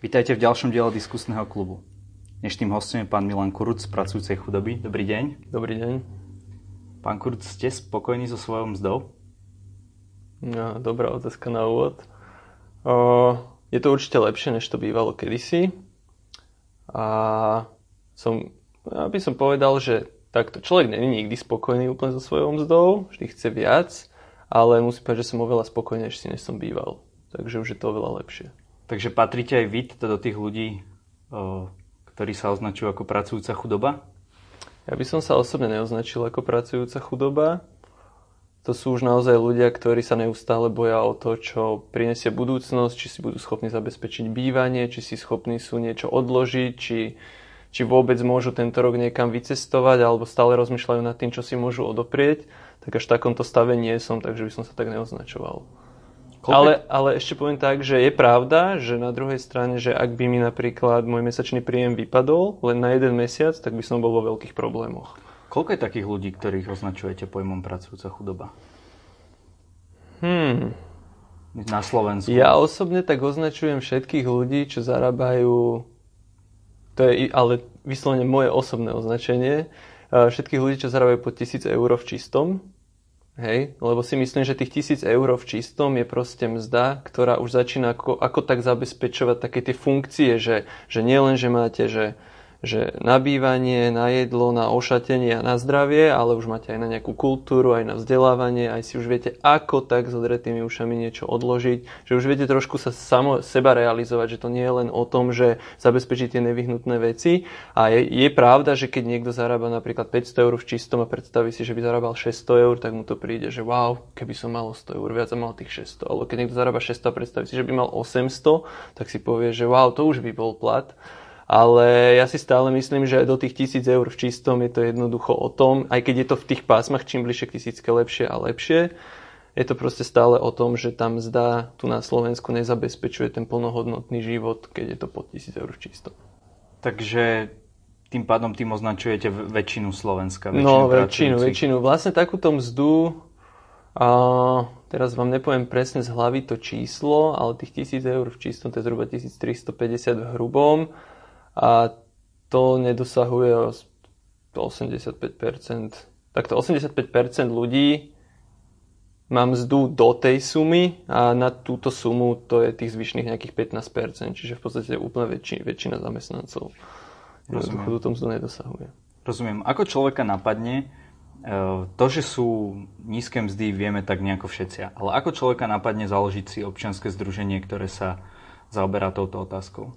Vítajte v ďalšom diele diskusného klubu. Dnešným hostom je pán Milan Kuruc z Pracujúcej chudoby. Dobrý deň. Dobrý deň. Pán Kuruc, ste spokojní so svojou mzdou? No, dobrá otázka na úvod. O, je to určite lepšie, než to bývalo kedysi. A som, aby som povedal, že takto človek není nikdy spokojný úplne so svojou mzdou, vždy chce viac, ale musím povedať, že som oveľa spokojnejší, než som býval. Takže už je to oveľa lepšie. Takže patríte aj vy teda do tých ľudí, ktorí sa označujú ako pracujúca chudoba? Ja by som sa osobne neoznačil ako pracujúca chudoba. To sú už naozaj ľudia, ktorí sa neustále boja o to, čo prinesie budúcnosť, či si budú schopní zabezpečiť bývanie, či si schopní sú niečo odložiť, či, či vôbec môžu tento rok niekam vycestovať, alebo stále rozmýšľajú nad tým, čo si môžu odoprieť. Tak až v takomto stave nie som, takže by som sa tak neoznačoval. Ale, ale ešte poviem tak, že je pravda, že na druhej strane, že ak by mi napríklad môj mesačný príjem vypadol len na jeden mesiac, tak by som bol vo veľkých problémoch. Koľko je takých ľudí, ktorých označujete pojmom pracujúca chudoba? Hmm. Na Slovensku. Ja osobne tak označujem všetkých ľudí, čo zarábajú, to je ale vyslovene moje osobné označenie, všetkých ľudí, čo zarábajú pod 1000 eur v čistom, Hej, lebo si myslím, že tých tisíc eur v čistom je proste mzda, ktorá už začína ako, ako tak zabezpečovať také tie funkcie, že, že nie len, že máte, že že na bývanie, na jedlo, na ošatenie a na zdravie, ale už máte aj na nejakú kultúru, aj na vzdelávanie, aj si už viete ako tak s odretými ušami niečo odložiť, že už viete trošku sa samo seba realizovať, že to nie je len o tom, že zabezpečíte nevyhnutné veci. A je, je pravda, že keď niekto zarába napríklad 500 eur v čistom a predstaví si, že by zarábal 600 eur, tak mu to príde, že wow, keby som mal 100 eur viac a mal tých 600. Ale keď niekto zarába 600 a predstaví si, že by mal 800, tak si povie, že wow, to už by bol plat ale ja si stále myslím, že do tých tisíc eur v čistom je to jednoducho o tom, aj keď je to v tých pásmach čím bližšie k tisícke lepšie a lepšie, je to proste stále o tom, že tam zdá tu na Slovensku nezabezpečuje ten plnohodnotný život, keď je to pod tisíc eur v čistom. Takže tým pádom tým označujete väčšinu Slovenska. Väčšinu no, väčšinu, väčšinu. Vlastne takúto mzdu, a teraz vám nepoviem presne z hlavy to číslo, ale tých tisíc eur v čistom, to je zhruba 1350 v hrubom a to nedosahuje 85%. Takto 85% ľudí má mzdu do tej sumy a na túto sumu to je tých zvyšných nejakých 15%, čiže v podstate úplne väčši, väčšina zamestnancov Rozumiem. túto mzdu nedosahuje. Rozumiem. Ako človeka napadne, e, to, že sú nízke mzdy, vieme tak nejako všetci. Ale ako človeka napadne založiť si občianske združenie, ktoré sa zaoberá touto otázkou?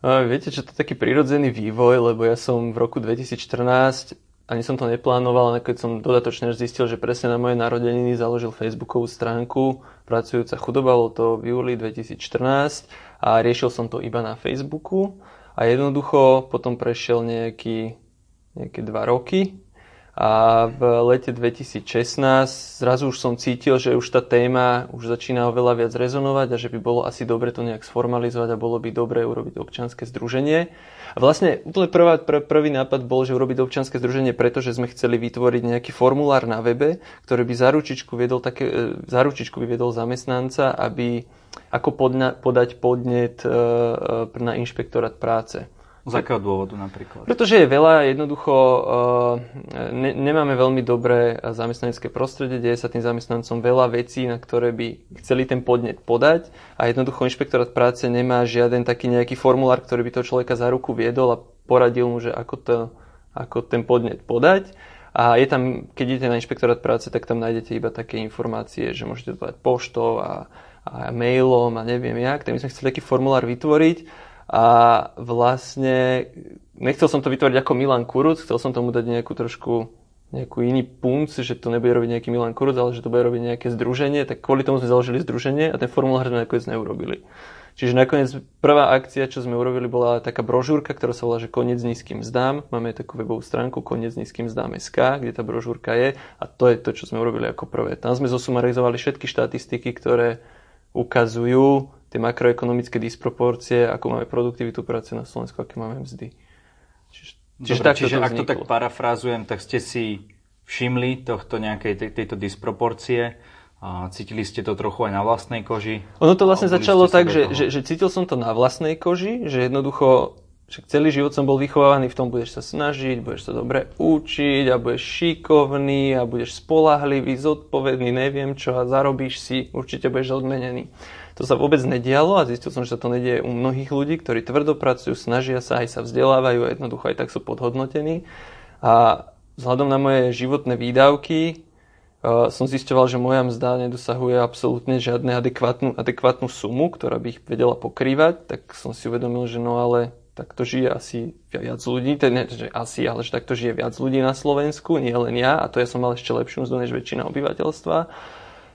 Viete, čo to je taký prirodzený vývoj, lebo ja som v roku 2014 ani som to neplánoval, ale keď som dodatočne zistil, že presne na moje narodeniny založil Facebookovú stránku Pracujúca chudoba, bolo to v júli 2014 a riešil som to iba na Facebooku a jednoducho potom prešiel nejaký, nejaké dva roky a v lete 2016 zrazu už som cítil, že už tá téma už začína oveľa viac rezonovať a že by bolo asi dobre to nejak sformalizovať a bolo by dobre urobiť občianske združenie. A vlastne úplne prvá, pr- prvý nápad bol, že urobiť občianske združenie, pretože sme chceli vytvoriť nejaký formulár na webe, ktorý by za ručičku viedol, také, e, za by viedol zamestnanca, aby ako podna, podať podnet e, e, na inšpektorát práce. Z akého dôvodu napríklad? Pretože je veľa, jednoducho eh, ne, nemáme veľmi dobré zamestnanecké prostredie, deje sa tým zamestnancom veľa vecí, na ktoré by chceli ten podnet podať a jednoducho inšpektorát práce nemá žiaden taký nejaký formulár, ktorý by toho človeka za ruku viedol a poradil mu, že ako, to, ako ten podnet podať. A je tam, keď idete na inšpektorát práce, tak tam nájdete iba také informácie, že môžete to podať poštou a, a mailom a neviem jak. Tak my sme chceli taký formulár vytvoriť a vlastne nechcel som to vytvoriť ako Milan Kuruc, chcel som tomu dať nejakú trošku nejakú iný punc, že to nebude robiť nejaký Milan Kuruc, ale že to bude robiť nejaké združenie, tak kvôli tomu sme založili združenie a ten formulár sme nakoniec neurobili. Čiže nakoniec prvá akcia, čo sme urobili, bola taká brožúrka, ktorá sa volá, že Koniec nízkym zdám. Máme takú webovú stránku Koniec nízkym zdám SK, kde tá brožúrka je a to je to, čo sme urobili ako prvé. Tam sme zosumarizovali všetky štatistiky, ktoré ukazujú tie makroekonomické disproporcie, ako máme produktivitu práce na Slovensku, aké máme mzdy. Čiže, čiže, Dobre, čiže to ak to tak parafrázujem, tak ste si všimli tohto nejakej tej, tejto disproporcie, A cítili ste to trochu aj na vlastnej koži? Ono to vlastne začalo tak, že, že, že cítil som to na vlastnej koži, že jednoducho však celý život som bol vychovávaný v tom, budeš sa snažiť, budeš sa dobre učiť a budeš šikovný a budeš spolahlivý, zodpovedný, neviem čo a zarobíš si, určite budeš odmenený. To sa vôbec nedialo a zistil som, že sa to nedieje u mnohých ľudí, ktorí tvrdo pracujú, snažia sa, aj sa vzdelávajú a jednoducho aj tak sú podhodnotení. A vzhľadom na moje životné výdavky uh, som zistoval, že moja mzda nedosahuje absolútne žiadne adekvátnu, adekvátnu sumu, ktorá by ich vedela pokrývať, tak som si uvedomil, že no ale takto žije asi viac ľudí, teda že asi, ale že takto žije viac ľudí na Slovensku, nie len ja, a to ja som mal ešte lepšiu mzdu než väčšina obyvateľstva,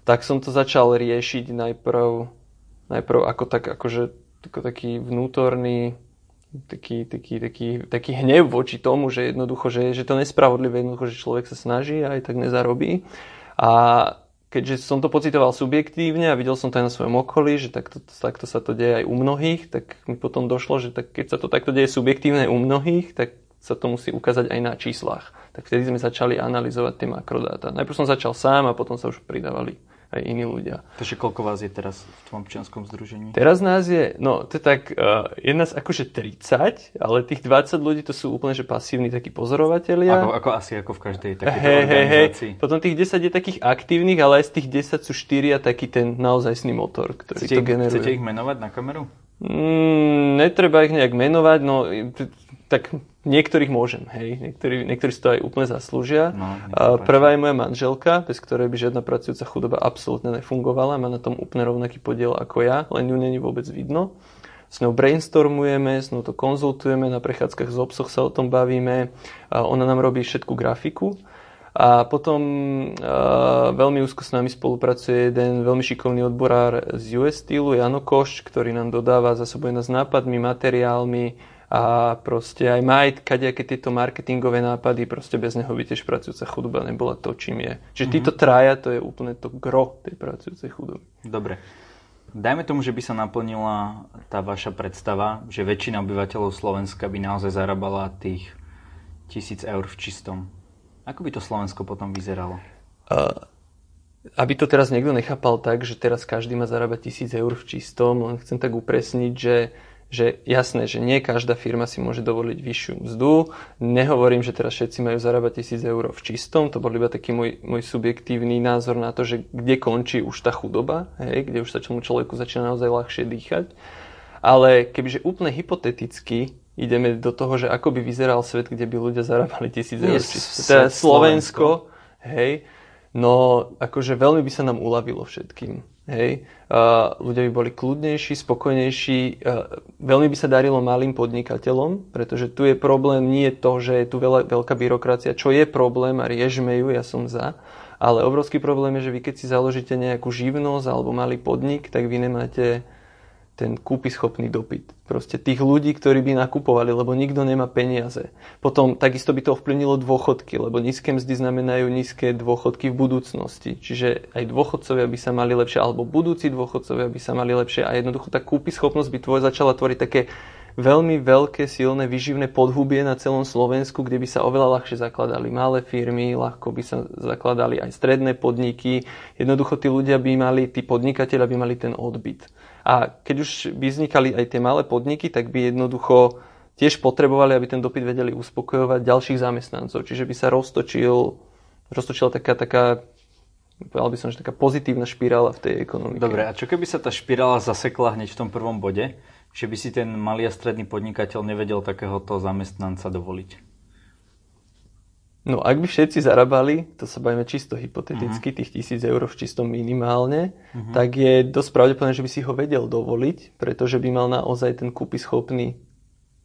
tak som to začal riešiť najprv najprv ako tak, akože ako taký vnútorný taký, taký, taký, taký hnev voči tomu, že jednoducho, že, že to nespravodlivé, jednoducho, že človek sa snaží a aj tak nezarobí. A keďže som to pocitoval subjektívne a videl som to aj na svojom okolí, že takto, takto sa to deje aj u mnohých, tak mi potom došlo, že tak, keď sa to takto deje subjektívne u mnohých, tak sa to musí ukázať aj na číslach. Tak vtedy sme začali analyzovať tie makrodáta. Najprv som začal sám a potom sa už pridávali aj iní ľudia. Takže koľko vás je teraz v tvojom občianskom združení? Teraz nás je, no to je tak, uh, je nás akože 30, ale tých 20 ľudí to sú úplne že pasívni takí pozorovatelia. Ako, ako asi ako v každej takejto hey, organizácii. Hey, Potom tých 10 je takých aktívnych, ale aj z tých 10 sú 4 a taký ten naozajstný motor, ktorý chcete, to generuje. Chcete ich menovať na kameru? Mm, netreba ich nejak menovať, no tak niektorých môžem, hej. Niektorí, niektorí si to aj úplne zaslúžia. No, Prvá je moja manželka, bez ktorej by žiadna pracujúca chudoba absolútne nefungovala. Má na tom úplne rovnaký podiel ako ja, len ju není vôbec vidno. S ňou brainstormujeme, s ňou to konzultujeme, na prechádzkach z obsoch sa o tom bavíme. Ona nám robí všetku grafiku. A potom uh, veľmi úzko s nami spolupracuje jeden veľmi šikovný odborár z US Steelu, Jano Koš, ktorý nám dodáva, zasobuje nás nápadmi, materiálmi a proste aj má aj kadejaké tieto marketingové nápady, proste bez neho by tiež pracujúca chudoba nebola to, čím je. Čiže mm-hmm. títo traja, to je úplne to gro tej pracujúcej chudoby. Dobre. Dajme tomu, že by sa naplnila tá vaša predstava, že väčšina obyvateľov Slovenska by naozaj zarábala tých tisíc eur v čistom. Ako by to Slovensko potom vyzeralo? Uh, aby to teraz niekto nechápal tak, že teraz každý má zarábať tisíc eur v čistom, len chcem tak upresniť, že že jasné, že nie každá firma si môže dovoliť vyššiu mzdu. Nehovorím, že teraz všetci majú zarábať tisíc eur v čistom, to bol iba taký môj, môj subjektívny názor na to, že kde končí už tá chudoba, hej, kde už sa tomu človeku začína naozaj ľahšie dýchať. Ale kebyže úplne hypoteticky ideme do toho, že ako by vyzeral svet, kde by ľudia zarábali tisíc eur. Yes, teda Slovensko, hej, no akože veľmi by sa nám uľavilo všetkým. Hej. Uh, ľudia by boli kľudnejší, spokojnejší. Uh, veľmi by sa darilo malým podnikateľom, pretože tu je problém nie to, že je tu veľa, veľká byrokracia, čo je problém a riežme ju, ja som za. Ale obrovský problém je, že vy keď si založíte nejakú živnosť alebo malý podnik, tak vy nemáte ten schopný dopyt. Proste tých ľudí, ktorí by nakupovali, lebo nikto nemá peniaze. Potom takisto by to ovplyvnilo dôchodky, lebo nízke mzdy znamenajú nízke dôchodky v budúcnosti. Čiže aj dôchodcovia by sa mali lepšie, alebo budúci dôchodcovia by sa mali lepšie a jednoducho tá schopnosť by tvoj začala tvoriť také veľmi veľké, silné, vyživné podhubie na celom Slovensku, kde by sa oveľa ľahšie zakladali malé firmy, ľahko by sa zakladali aj stredné podniky. Jednoducho tí ľudia by mali, tí podnikateľia by mali ten odbyt. A keď už by vznikali aj tie malé podniky, tak by jednoducho tiež potrebovali, aby ten dopyt vedeli uspokojovať ďalších zamestnancov. Čiže by sa roztočil, roztočila taká, taká povedal by som, že taká pozitívna špirála v tej ekonomike. Dobre, a čo keby sa tá špirála zasekla hneď v tom prvom bode, že by si ten malý a stredný podnikateľ nevedel takéhoto zamestnanca dovoliť? No ak by všetci zarábali, to sa bavíme čisto hypoteticky, uh-huh. tých tisíc eur v čistom minimálne, uh-huh. tak je dosť pravdepodobné, že by si ho vedel dovoliť, pretože by mal naozaj ten kúpy schopný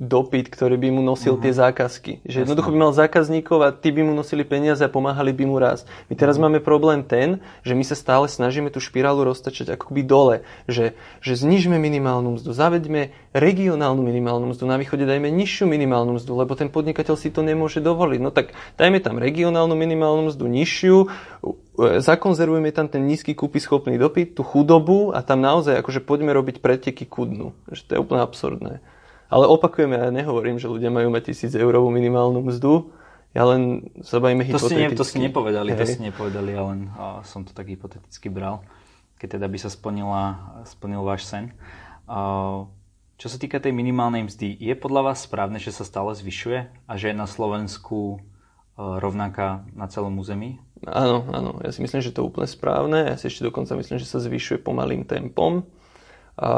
dopyt, ktorý by mu nosil uh-huh. tie zákazky. Že jednoducho by mal zákazníkov a tí by mu nosili peniaze a pomáhali by mu rásť. My teraz uh-huh. máme problém ten, že my sa stále snažíme tú špirálu roztačať akoby dole. Že, že znižme minimálnu mzdu, zaveďme regionálnu minimálnu mzdu, na východe dajme nižšiu minimálnu mzdu, lebo ten podnikateľ si to nemôže dovoliť. No tak dajme tam regionálnu minimálnu mzdu nižšiu, zakonzervujeme tam ten nízky kúpy schopný dopyt, tú chudobu a tam naozaj akože poďme robiť preteky ku dnu. Že to je úplne absurdné. Ale opakujeme, ja nehovorím, že ľudia majú mať tisíc eurovú minimálnu mzdu. ja len sa bavíme to hypoteticky. Ste ne, to ste nepovedali, Hej. to ste nepovedali, ja len a som to tak hypoteticky bral, keď teda by sa splnila, splnil váš sen. A, čo sa týka tej minimálnej mzdy, je podľa vás správne, že sa stále zvyšuje a že je na Slovensku e, rovnaká na celom území? Áno, áno. Ja si myslím, že to je úplne správne. Ja si ešte dokonca myslím, že sa zvyšuje pomalým tempom. A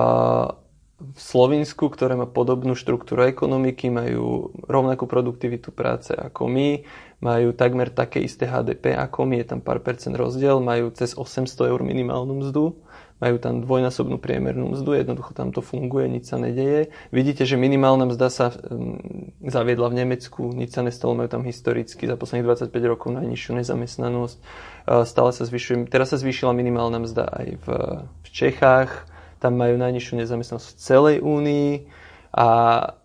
v Slovensku, ktoré má podobnú štruktúru ekonomiky, majú rovnakú produktivitu práce ako my, majú takmer také isté HDP ako my, je tam pár percent rozdiel, majú cez 800 eur minimálnu mzdu, majú tam dvojnásobnú priemernú mzdu, jednoducho tam to funguje, nič sa nedeje. Vidíte, že minimálna mzda sa mm, zaviedla v Nemecku, nič sa nestalo, majú tam historicky za posledných 25 rokov najnižšiu nezamestnanosť. Stále sa zvyšuje, teraz sa zvýšila minimálna mzda aj v, v Čechách, tam majú najnižšiu nezamestnanosť v celej únii a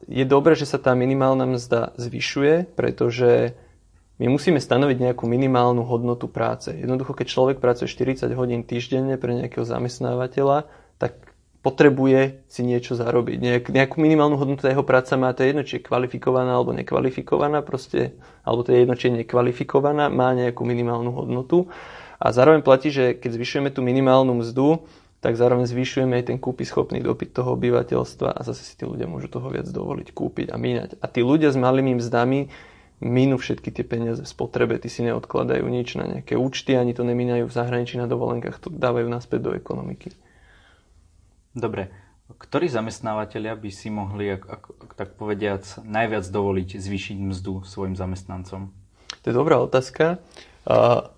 je dobré, že sa tá minimálna mzda zvyšuje, pretože my musíme stanoviť nejakú minimálnu hodnotu práce. Jednoducho, keď človek pracuje 40 hodín týždenne pre nejakého zamestnávateľa, tak potrebuje si niečo zarobiť. Nejak, nejakú minimálnu hodnotu jeho práca má, to je jedno, či je kvalifikovaná alebo nekvalifikovaná, proste, alebo to je jedno, či je nekvalifikovaná, má nejakú minimálnu hodnotu. A zároveň platí, že keď zvyšujeme tú minimálnu mzdu, tak zároveň zvyšujeme aj ten kúpy schopný dopyt toho obyvateľstva a zase si tí ľudia môžu toho viac dovoliť kúpiť a míňať. A tí ľudia s malými mzdami minú všetky tie peniaze v spotrebe, ty si neodkladajú nič na nejaké účty, ani to nemínajú v zahraničí na dovolenkách, to dávajú naspäť do ekonomiky. Dobre, ktorí zamestnávateľia by si mohli, ak, ak, tak povediac, najviac dovoliť zvýšiť mzdu svojim zamestnancom? To je dobrá otázka. Uh,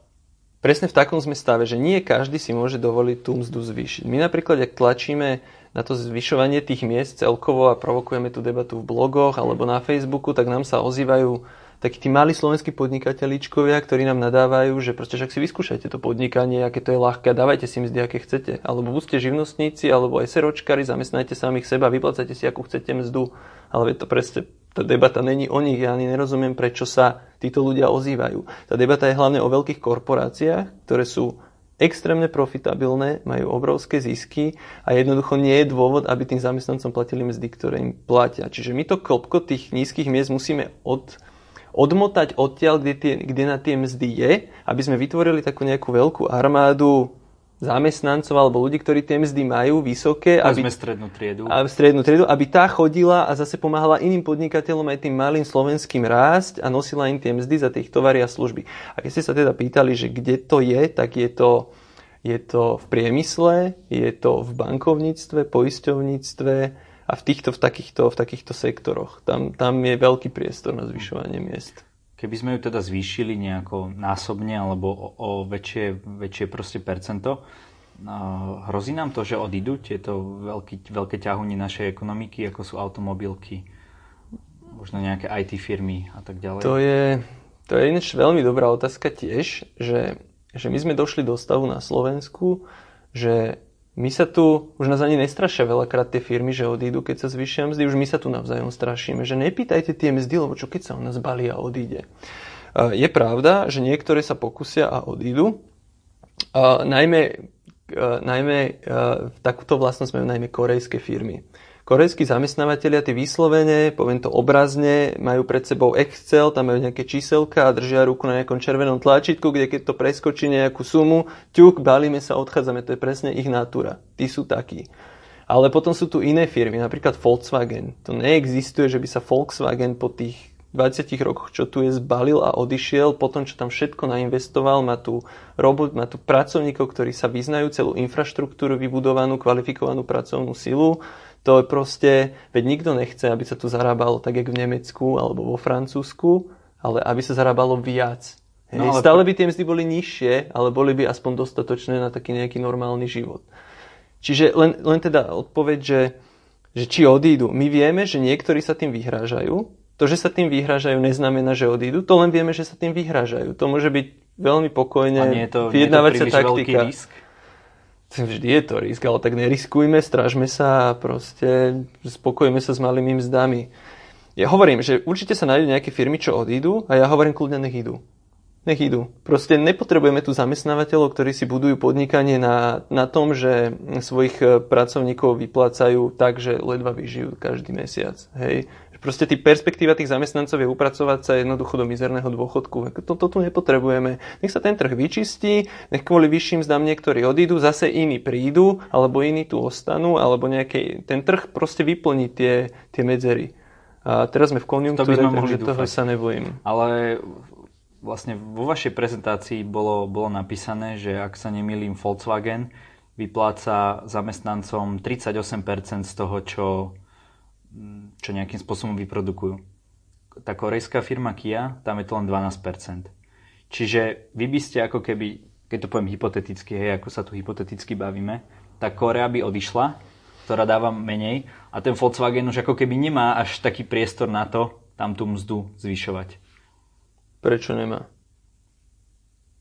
presne v takom sme stave, že nie každý si môže dovoliť tú mzdu zvýšiť. My napríklad, ak tlačíme na to zvyšovanie tých miest celkovo a provokujeme tú debatu v blogoch alebo na Facebooku, tak nám sa ozývajú takí tí malí slovenskí podnikateľičkovia, ktorí nám nadávajú, že proste však si vyskúšajte to podnikanie, aké to je ľahké, dávajte si mzdy, aké chcete. Alebo buďte živnostníci, alebo aj seročkári, zamestnajte samých seba, vyplacajte si, akú chcete mzdu. Ale to presne, tá debata není o nich, ja ani nerozumiem, prečo sa títo ľudia ozývajú. Tá debata je hlavne o veľkých korporáciách, ktoré sú extrémne profitabilné, majú obrovské zisky a jednoducho nie je dôvod, aby tým zamestnancom platili mzdy, ktoré im platia. Čiže my to klopko tých nízkych miest musíme od, odmotať odtiaľ, kde, tie, kde na tie mzdy je, aby sme vytvorili takú nejakú veľkú armádu zamestnancov alebo ľudí, ktorí tie mzdy majú vysoké. Aby, sme strednú triedu. A strednú triedu, aby tá chodila a zase pomáhala iným podnikateľom aj tým malým slovenským rásť a nosila im tie mzdy za tých tovary a služby. A keď ste sa teda pýtali, že kde to je, tak je to, je to v priemysle, je to v bankovníctve, poisťovníctve, a v, týchto, v, takýchto, v takýchto sektoroch. Tam, tam je veľký priestor na zvyšovanie miest. Keby sme ju teda zvýšili nejako násobne alebo o, o väčšie, väčšie proste percento, hrozí nám to, že odídu tieto veľký, veľké ťahuny našej ekonomiky, ako sú automobilky, možno nejaké IT firmy a tak ďalej? To je, to je ináč veľmi dobrá otázka tiež, že, že my sme došli do stavu na Slovensku, že my sa tu, už nás ani nestrašia veľakrát tie firmy, že odídu, keď sa zvyšia mzdy, už my sa tu navzájom strašíme, že nepýtajte tie mzdy, lebo čo keď sa u nás balí a odíde. Je pravda, že niektoré sa pokusia a odídu, najmä, najmä takúto vlastnosť majú najmä korejské firmy. Korejskí zamestnávateľia, tí vyslovene, poviem to obrazne, majú pred sebou Excel, tam majú nejaké číselka a držia ruku na nejakom červenom tlačítku, kde keď to preskočí nejakú sumu, ťuk, balíme sa, odchádzame, to je presne ich natúra. Tí sú takí. Ale potom sú tu iné firmy, napríklad Volkswagen. To neexistuje, že by sa Volkswagen po tých 20 rokoch, čo tu je, zbalil a odišiel, potom, čo tam všetko nainvestoval, má tu robot, má tu pracovníkov, ktorí sa vyznajú, celú infraštruktúru vybudovanú, kvalifikovanú pracovnú silu, to je proste, veď nikto nechce, aby sa tu zarábalo tak, jak v Nemecku alebo vo Francúzsku, ale aby sa zarábalo viac. No, ale... Stále by tie mzdy boli nižšie, ale boli by aspoň dostatočné na taký nejaký normálny život. Čiže len, len teda odpoveď, že, že či odídu. My vieme, že niektorí sa tým vyhrážajú. To, že sa tým vyhrážajú, neznamená, že odídu. To len vieme, že sa tým vyhrážajú. To môže byť veľmi pokojne vyjednávacia taktika. risk? Vždy je to risk, ale tak neriskujme, stražme sa a proste spokojíme sa s malými mzdami. Ja hovorím, že určite sa nájdú nejaké firmy, čo odídu a ja hovorím kľudne, nech idú. Nech idú. Proste nepotrebujeme tu zamestnávateľov, ktorí si budujú podnikanie na, na tom, že svojich e, pracovníkov vyplácajú tak, že ledva vyžijú každý mesiac. Hej. Proste tí perspektíva tých zamestnancov je upracovať sa jednoducho do mizerného dôchodku. Toto tu nepotrebujeme. Nech sa ten trh vyčistí, nech kvôli vyšším zdám niektorí odídu, zase iní prídu, alebo iní tu ostanú, alebo nejaký, ten trh proste vyplní tie, tie medzery. A teraz sme v konjunktúre, takže toho sa nebojím. Ale vlastne vo vašej prezentácii bolo, bolo napísané, že ak sa nemýlim Volkswagen vypláca zamestnancom 38% z toho, čo čo nejakým spôsobom vyprodukujú. Tá korejská firma Kia, tam je to len 12%. Čiže vy by ste ako keby, keď to poviem hypoteticky, hej, ako sa tu hypoteticky bavíme, tá Korea by odišla, ktorá dáva menej a ten Volkswagen už ako keby nemá až taký priestor na to tam tú mzdu zvyšovať. Prečo nemá?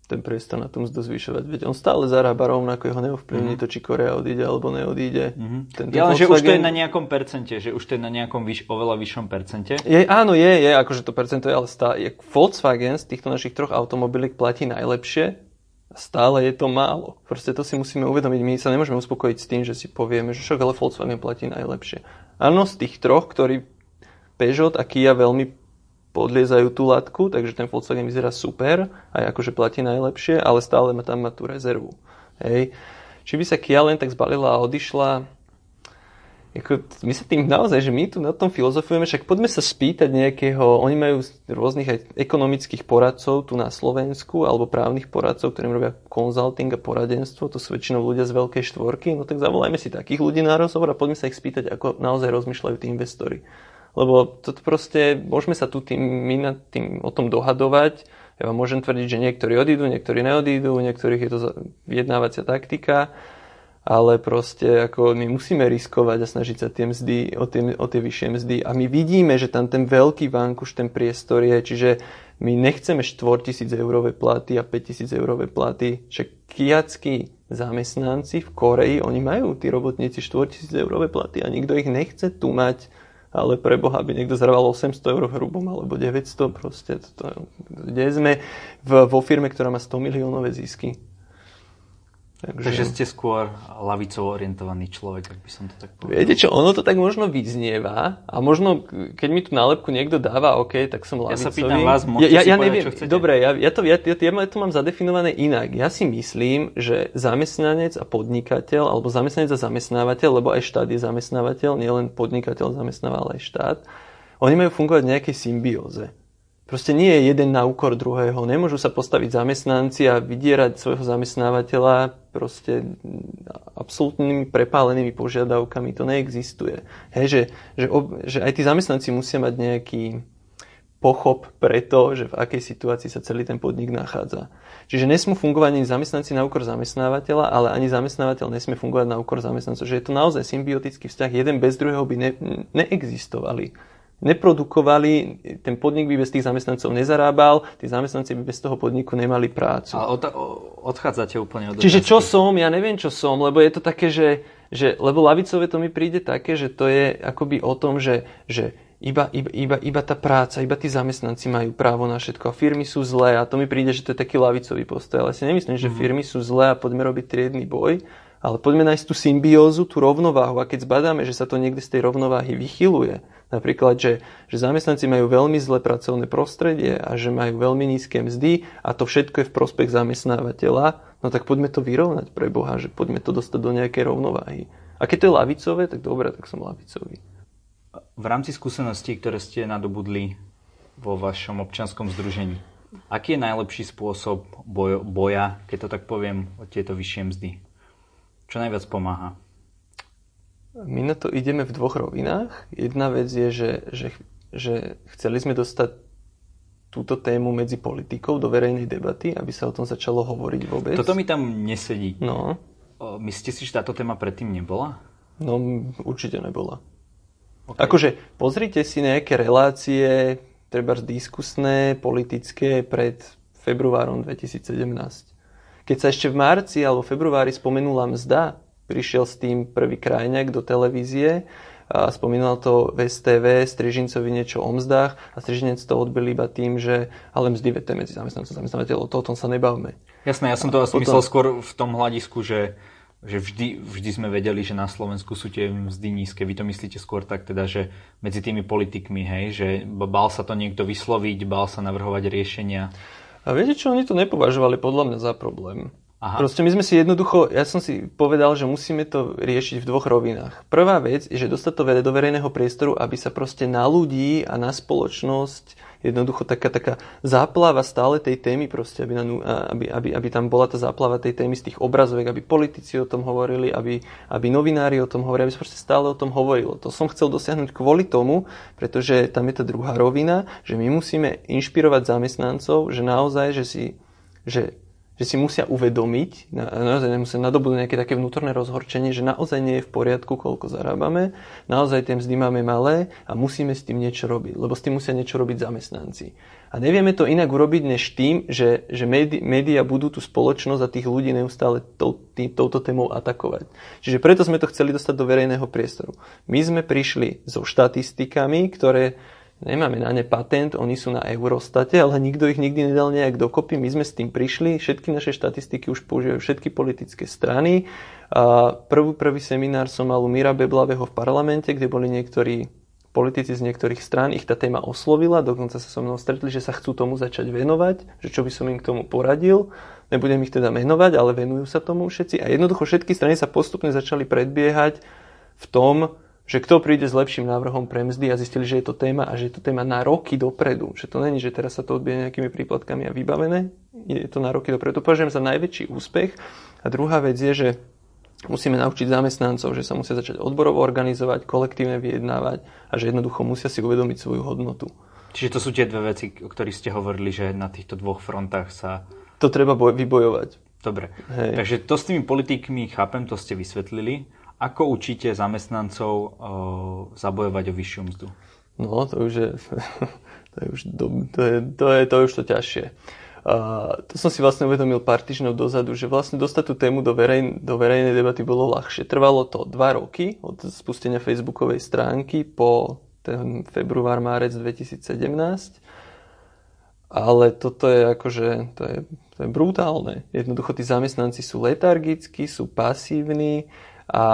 Ten priestor na tom mzdu zvyšovať. Veď on stále zarába rovnako, jeho neovplyvní mm-hmm. to, či Korea odíde alebo neodíde. Mm-hmm. Ja len, že už to je na nejakom percente, že už to je na nejakom vyš, oveľa vyššom percente. Je, áno, je, je, akože to percento je, ale stále, je, Volkswagen z týchto našich troch automobiliek platí najlepšie, stále je to málo. Proste to si musíme uvedomiť. My sa nemôžeme uspokojiť s tým, že si povieme, že však ale Volkswagen platí najlepšie. Áno, z tých troch, ktorí Peugeot a Kia veľmi podliezajú tú latku, takže ten Volkswagen vyzerá super, aj akože platí najlepšie, ale stále má tam má tú rezervu. Hej. Či by sa Kia len tak zbalila a odišla, ako, my sa tým naozaj, že my tu na tom filozofujeme, však poďme sa spýtať nejakého, oni majú rôznych aj ekonomických poradcov tu na Slovensku, alebo právnych poradcov, ktorým robia konzulting a poradenstvo, to sú väčšinou ľudia z veľkej štvorky, no tak zavolajme si takých ľudí na rozhovor a poďme sa ich spýtať, ako naozaj rozmýšľajú tí investori. Lebo toto proste, môžeme sa tu tým, my nad tým o tom dohadovať. Ja vám môžem tvrdiť, že niektorí odídu, niektorí neodídu, niektorých je to vyjednávacia taktika, ale proste ako my musíme riskovať a snažiť sa tie mzdy, o, tie, o tie vyššie mzdy. A my vidíme, že tam ten veľký vankuš, ten priestor je, čiže my nechceme 4000 eurové platy a 5000 eurové platy. Však kiackí zamestnanci v Koreji, oni majú, tí robotníci 4000 eurové platy a nikto ich nechce tu mať ale pre Boha by niekto zarábal 800 eur hrubom alebo 900 proste. To, kde sme v, vo firme, ktorá má 100 miliónové zisky. Takže... Takže ste skôr lavicovo orientovaný človek, ak by som to tak povedal. Viete čo, ono to tak možno vyznieva a možno, keď mi tú nálepku niekto dáva, OK, tak som lavicový. Ja sa pýtam vás, ja, ja, ja povedať, neviem, čo chcete. Dobre, ja, ja, to, ja, ja, ja to mám zadefinované inak. Ja si myslím, že zamestnanec a podnikateľ, alebo zamestnanec a zamestnávateľ, lebo aj štát je zamestnávateľ, nielen podnikateľ zamestnáva, ale aj štát, oni majú fungovať v nejakej symbióze. Proste nie je jeden na úkor druhého. Nemôžu sa postaviť zamestnanci a vydierať svojho zamestnávateľa proste absolútnymi prepálenými požiadavkami. To neexistuje. Hej, že, že, ob, že aj tí zamestnanci musia mať nejaký pochop pre to, že v akej situácii sa celý ten podnik nachádza. Čiže nesmú fungovať ani zamestnanci na úkor zamestnávateľa, ale ani zamestnávateľ nesmie fungovať na úkor zamestnancov. Že je to naozaj symbiotický vzťah. Jeden bez druhého by ne, neexistovali neprodukovali, ten podnik by bez tých zamestnancov nezarábal, tí zamestnanci by bez toho podniku nemali prácu. A od, odchádzate úplne od Čiže čo som, ja neviem čo som, lebo je to také, že, že lebo lavicové to mi príde také, že to je akoby o tom, že, že iba, iba, iba, iba tá práca, iba tí zamestnanci majú právo na všetko a firmy sú zlé a to mi príde, že to je taký lavicový postoj, ale si nemyslím, že mhm. firmy sú zlé a poďme robiť triedny boj, ale poďme nájsť tú symbiózu, tú rovnováhu a keď zbadáme, že sa to niekde z tej rovnováhy vychyluje, Napríklad, že, že zamestnanci majú veľmi zlé pracovné prostredie a že majú veľmi nízke mzdy a to všetko je v prospech zamestnávateľa, no tak poďme to vyrovnať pre Boha, že poďme to dostať do nejakej rovnováhy. A keď to je lavicové, tak dobre, tak som lavicový. V rámci skúseností, ktoré ste nadobudli vo vašom občianskom združení, aký je najlepší spôsob boj, boja, keď to tak poviem, o tieto vyššie mzdy? Čo najviac pomáha? My na to ideme v dvoch rovinách. Jedna vec je, že, že, že chceli sme dostať túto tému medzi politikou do verejnej debaty, aby sa o tom začalo hovoriť vôbec. Toto mi tam nesedí. No. Myslíte si, že táto téma predtým nebola? No, určite nebola. Okay. Akože, pozrite si nejaké relácie, treba diskusné, politické pred februárom 2017. Keď sa ešte v marci alebo februári spomenula mzda, prišiel s tým prvý krajňák do televízie a spomínal to v STV, Strižincovi niečo o mzdách a Strižinec to odbil iba tým, že ale mzdy vete medzi zamestnancov a zamestnávateľov, to o tom sa nebavme. Jasné, ja som to potom... myslel skôr v tom hľadisku, že že vždy, vždy sme vedeli, že na Slovensku sú tie mzdy nízke. Vy to myslíte skôr tak teda, že medzi tými politikmi, hej, že bál sa to niekto vysloviť, bál sa navrhovať riešenia. A viete čo, oni to nepovažovali podľa mňa za problém. Aha. Proste my sme si jednoducho, ja som si povedal, že musíme to riešiť v dvoch rovinách. Prvá vec je, že dostať to do verejného priestoru, aby sa proste na ľudí a na spoločnosť jednoducho taká, taká záplava stále tej témy proste, aby, na, aby, aby, aby tam bola tá záplava tej témy z tých obrazoviek, aby politici o tom hovorili, aby, aby novinári o tom hovorili, aby sa proste stále o tom hovorilo. To som chcel dosiahnuť kvôli tomu, pretože tam je tá druhá rovina, že my musíme inšpirovať zamestnancov, že naozaj, že si že že si musia uvedomiť, naozaj musia nadobudnúť nejaké také vnútorné rozhorčenie, že naozaj nie je v poriadku, koľko zarábame, naozaj tie mzdy máme malé a musíme s tým niečo robiť, lebo s tým musia niečo robiť zamestnanci. A nevieme to inak urobiť, než tým, že, že médiá budú tú spoločnosť a tých ľudí neustále tou, tý, touto témou atakovať. Čiže preto sme to chceli dostať do verejného priestoru. My sme prišli so štatistikami, ktoré Nemáme na ne patent, oni sú na Eurostate, ale nikto ich nikdy nedal nejak dokopy. My sme s tým prišli, všetky naše štatistiky už používajú všetky politické strany. A prvý, prvý seminár som mal u Mira Beblavého v parlamente, kde boli niektorí politici z niektorých strán, ich tá téma oslovila, dokonca sa so mnou stretli, že sa chcú tomu začať venovať, že čo by som im k tomu poradil. Nebudem ich teda menovať, ale venujú sa tomu všetci. A jednoducho všetky strany sa postupne začali predbiehať v tom, že kto príde s lepším návrhom pre mzdy a zistili, že je to téma a že je to téma na roky dopredu. Že to není, že teraz sa to odbije nejakými príplatkami a vybavené. Je to na roky dopredu. To považujem za najväčší úspech. A druhá vec je, že musíme naučiť zamestnancov, že sa musia začať odborovo organizovať, kolektívne vyjednávať a že jednoducho musia si uvedomiť svoju hodnotu. Čiže to sú tie dve veci, o ktorých ste hovorili, že na týchto dvoch frontách sa... To treba vybojovať. Dobre. Hej. Takže to s tými politikmi chápem, to ste vysvetlili. Ako učíte zamestnancov uh, zabojovať o vyššiu mzdu? No, to už je, to je, už, to je, to je, to je už to ťažšie. Uh, to som si vlastne uvedomil pár týždňov dozadu, že vlastne dostať tú tému do, verej, do verejnej debaty bolo ľahšie. Trvalo to dva roky od spustenia facebookovej stránky po ten február, márec 2017. Ale toto je akože, to je, to je brutálne. Jednoducho tí zamestnanci sú letargickí, sú pasívni, a,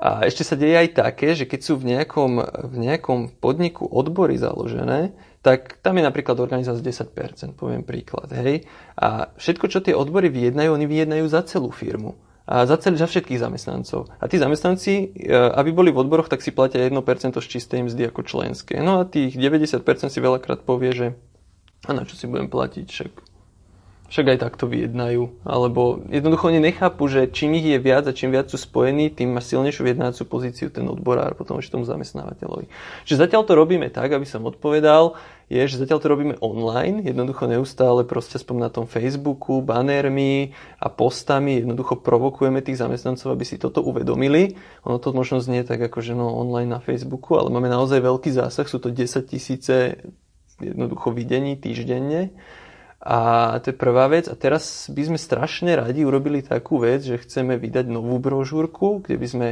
a ešte sa deje aj také, že keď sú v nejakom, v nejakom podniku odbory založené, tak tam je napríklad organizácia 10%, poviem príklad. Hej? A všetko, čo tie odbory vyjednajú, oni vyjednajú za celú firmu a za, celý, za všetkých zamestnancov. A tí zamestnanci, e, aby boli v odboroch, tak si platia 1% z čistej mzdy ako členské. No a tých 90% si veľakrát povie, že a na čo si budem platiť, však však aj takto vyjednajú. Alebo jednoducho oni nechápu, že čím ich je viac a čím viac sú spojení, tým má silnejšiu vyjednávaciu pozíciu ten odborár potom ešte tomu zamestnávateľovi. Čiže zatiaľ to robíme tak, aby som odpovedal, je, že zatiaľ to robíme online, jednoducho neustále proste aspoň na tom Facebooku, banermi a postami, jednoducho provokujeme tých zamestnancov, aby si toto uvedomili. Ono to možno znie tak ako, že no online na Facebooku, ale máme naozaj veľký zásah, sú to 10 tisíce jednoducho videní týždenne a to je prvá vec. A teraz by sme strašne radi urobili takú vec, že chceme vydať novú brožúrku, kde by sme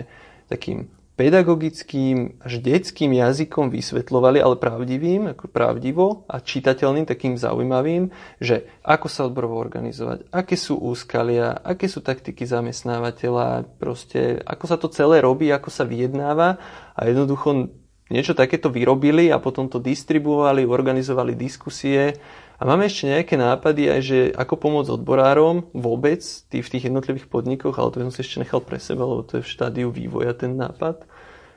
takým pedagogickým až detským jazykom vysvetľovali, ale pravdivým, ako pravdivo a čitateľným, takým zaujímavým, že ako sa odborovo organizovať, aké sú úskalia, aké sú taktiky zamestnávateľa, proste ako sa to celé robí, ako sa vyjednáva a jednoducho niečo takéto vyrobili a potom to distribuovali, organizovali diskusie a máme ešte nejaké nápady aj, že ako pomôcť odborárom vôbec tý, v tých jednotlivých podnikoch, ale to som si ešte nechal pre seba, lebo to je v štádiu vývoja ten nápad.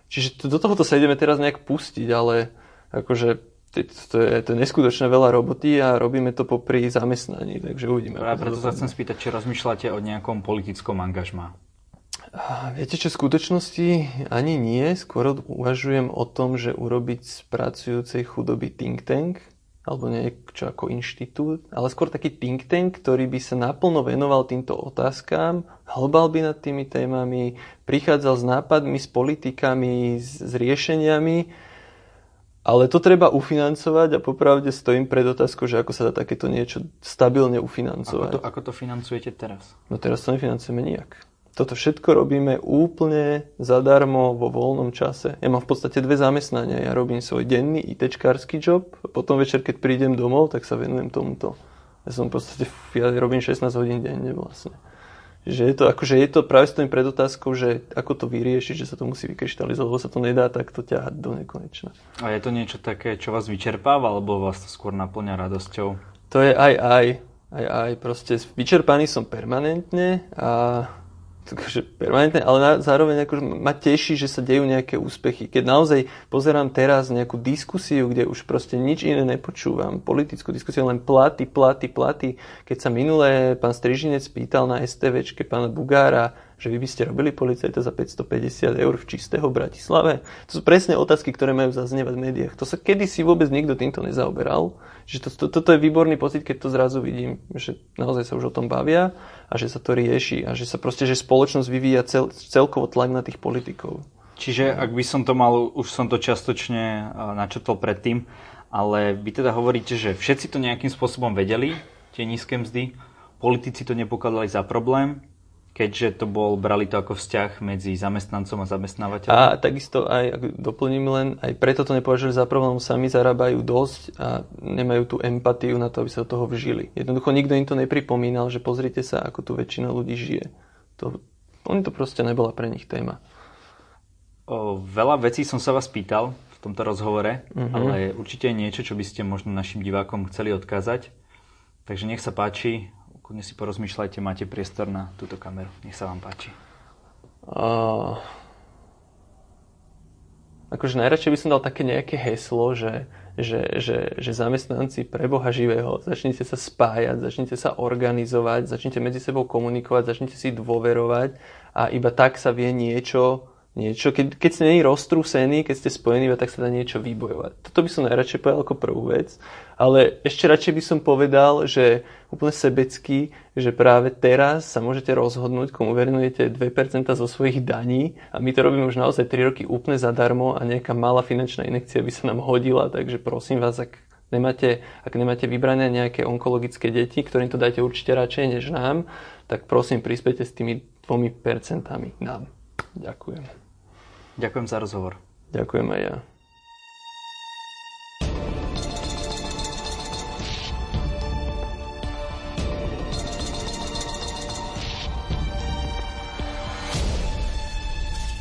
Čiže to, do tohoto sa ideme teraz nejak pustiť, ale akože to je, to je neskutočne veľa roboty a robíme to popri zamestnaní, takže uvidíme. A preto sa chcem spýtať, či rozmýšľate o nejakom politickom angažmá. Viete čo, v skutočnosti ani nie. Skôr uvažujem o tom, že urobiť z pracujúcej chudoby think tank, alebo niečo ako inštitút, ale skôr taký think tank, ktorý by sa naplno venoval týmto otázkam, hlbal by nad tými témami, prichádzal s nápadmi, s politikami, s, s riešeniami, ale to treba ufinancovať a popravde stojím pred otázkou, že ako sa dá takéto niečo stabilne ufinancovať. Ako to, ako to financujete teraz? No teraz to nefinancujeme nijak. Toto všetko robíme úplne zadarmo vo voľnom čase. Ja mám v podstate dve zamestnania. Ja robím svoj denný ITčkársky job, a potom večer, keď prídem domov, tak sa venujem tomuto. Ja som v podstate, ja robím 16 hodín denne vlastne. že je to, akože je to práve s tým pred otázkou, že ako to vyriešiť, že sa to musí vykryštalizovať, lebo sa to nedá takto ťahať do nekonečna. A je to niečo také, čo vás vyčerpáva, alebo vás to skôr naplňa radosťou? To je aj aj. Aj aj. Proste vyčerpaný som permanentne a takže permanentne, ale na, zároveň akože ma teší, že sa dejú nejaké úspechy. Keď naozaj pozerám teraz nejakú diskusiu, kde už proste nič iné nepočúvam, politickú diskusiu, len platy, platy, platy. Keď sa minulé pán Strižinec pýtal na STVčke pána Bugára, že vy by ste robili policajta za 550 eur v čistého Bratislave? To sú presne otázky, ktoré majú zaznievať v médiách. To sa kedysi vôbec nikto týmto nezaoberal. Že to, to, toto je výborný pocit, keď to zrazu vidím, že naozaj sa už o tom bavia a že sa to rieši a že sa proste, že spoločnosť vyvíja cel, celkovo tlak na tých politikov. Čiže ak by som to mal, už som to čiastočne načrtol predtým, ale vy teda hovoríte, že všetci to nejakým spôsobom vedeli, tie nízke mzdy, politici to nepokladali za problém, keďže to bol, brali to ako vzťah medzi zamestnancom a zamestnávateľom. A takisto aj, ak doplním len, aj preto to nepovažovali za problém, sami zarábajú dosť a nemajú tú empatiu na to, aby sa do toho vžili. Jednoducho nikto im to nepripomínal, že pozrite sa, ako tu väčšina ľudí žije. To, oni to proste nebola pre nich téma. O, veľa vecí som sa vás pýtal v tomto rozhovore, uh-huh. ale určite niečo, čo by ste možno našim divákom chceli odkázať. Takže nech sa páči, kľudne si porozmýšľajte, máte priestor na túto kameru. Nech sa vám páči. Uh, akože najradšej by som dal také nejaké heslo, že, že, že, že zamestnanci pre Boha živého, začnite sa spájať, začnite sa organizovať, začnite medzi sebou komunikovať, začnite si dôverovať a iba tak sa vie niečo niečo, keď, keď ste není roztrúsení, keď ste spojení, tak sa dá niečo vybojovať. Toto by som najradšej povedal ako prvú vec, ale ešte radšej by som povedal, že úplne sebecky, že práve teraz sa môžete rozhodnúť, komu venujete 2% zo svojich daní a my to robíme už naozaj 3 roky úplne zadarmo a nejaká malá finančná inekcia by sa nám hodila, takže prosím vás, ak nemáte, ak nemáte vybrané nejaké onkologické deti, ktorým to dajte určite radšej než nám, tak prosím prispete s tými dvomi percentami nám. Ďakujem. Ďakujem za rozhovor. Ďakujem aj ja.